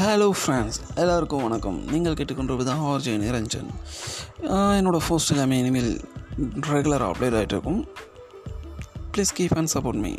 Hello friends எல்லாருக்கும் வணக்கம். நீங்கள் கேட்டுக்கொண்டிருப்பது தான் ஆர்ஜே நிரஞ்சன். என்னோடய போஸ்ட் எல்லாமே இனிமேல் ரெகுலராக அப்டேட் ஆகிட்டு இருக்கும் please keep and support me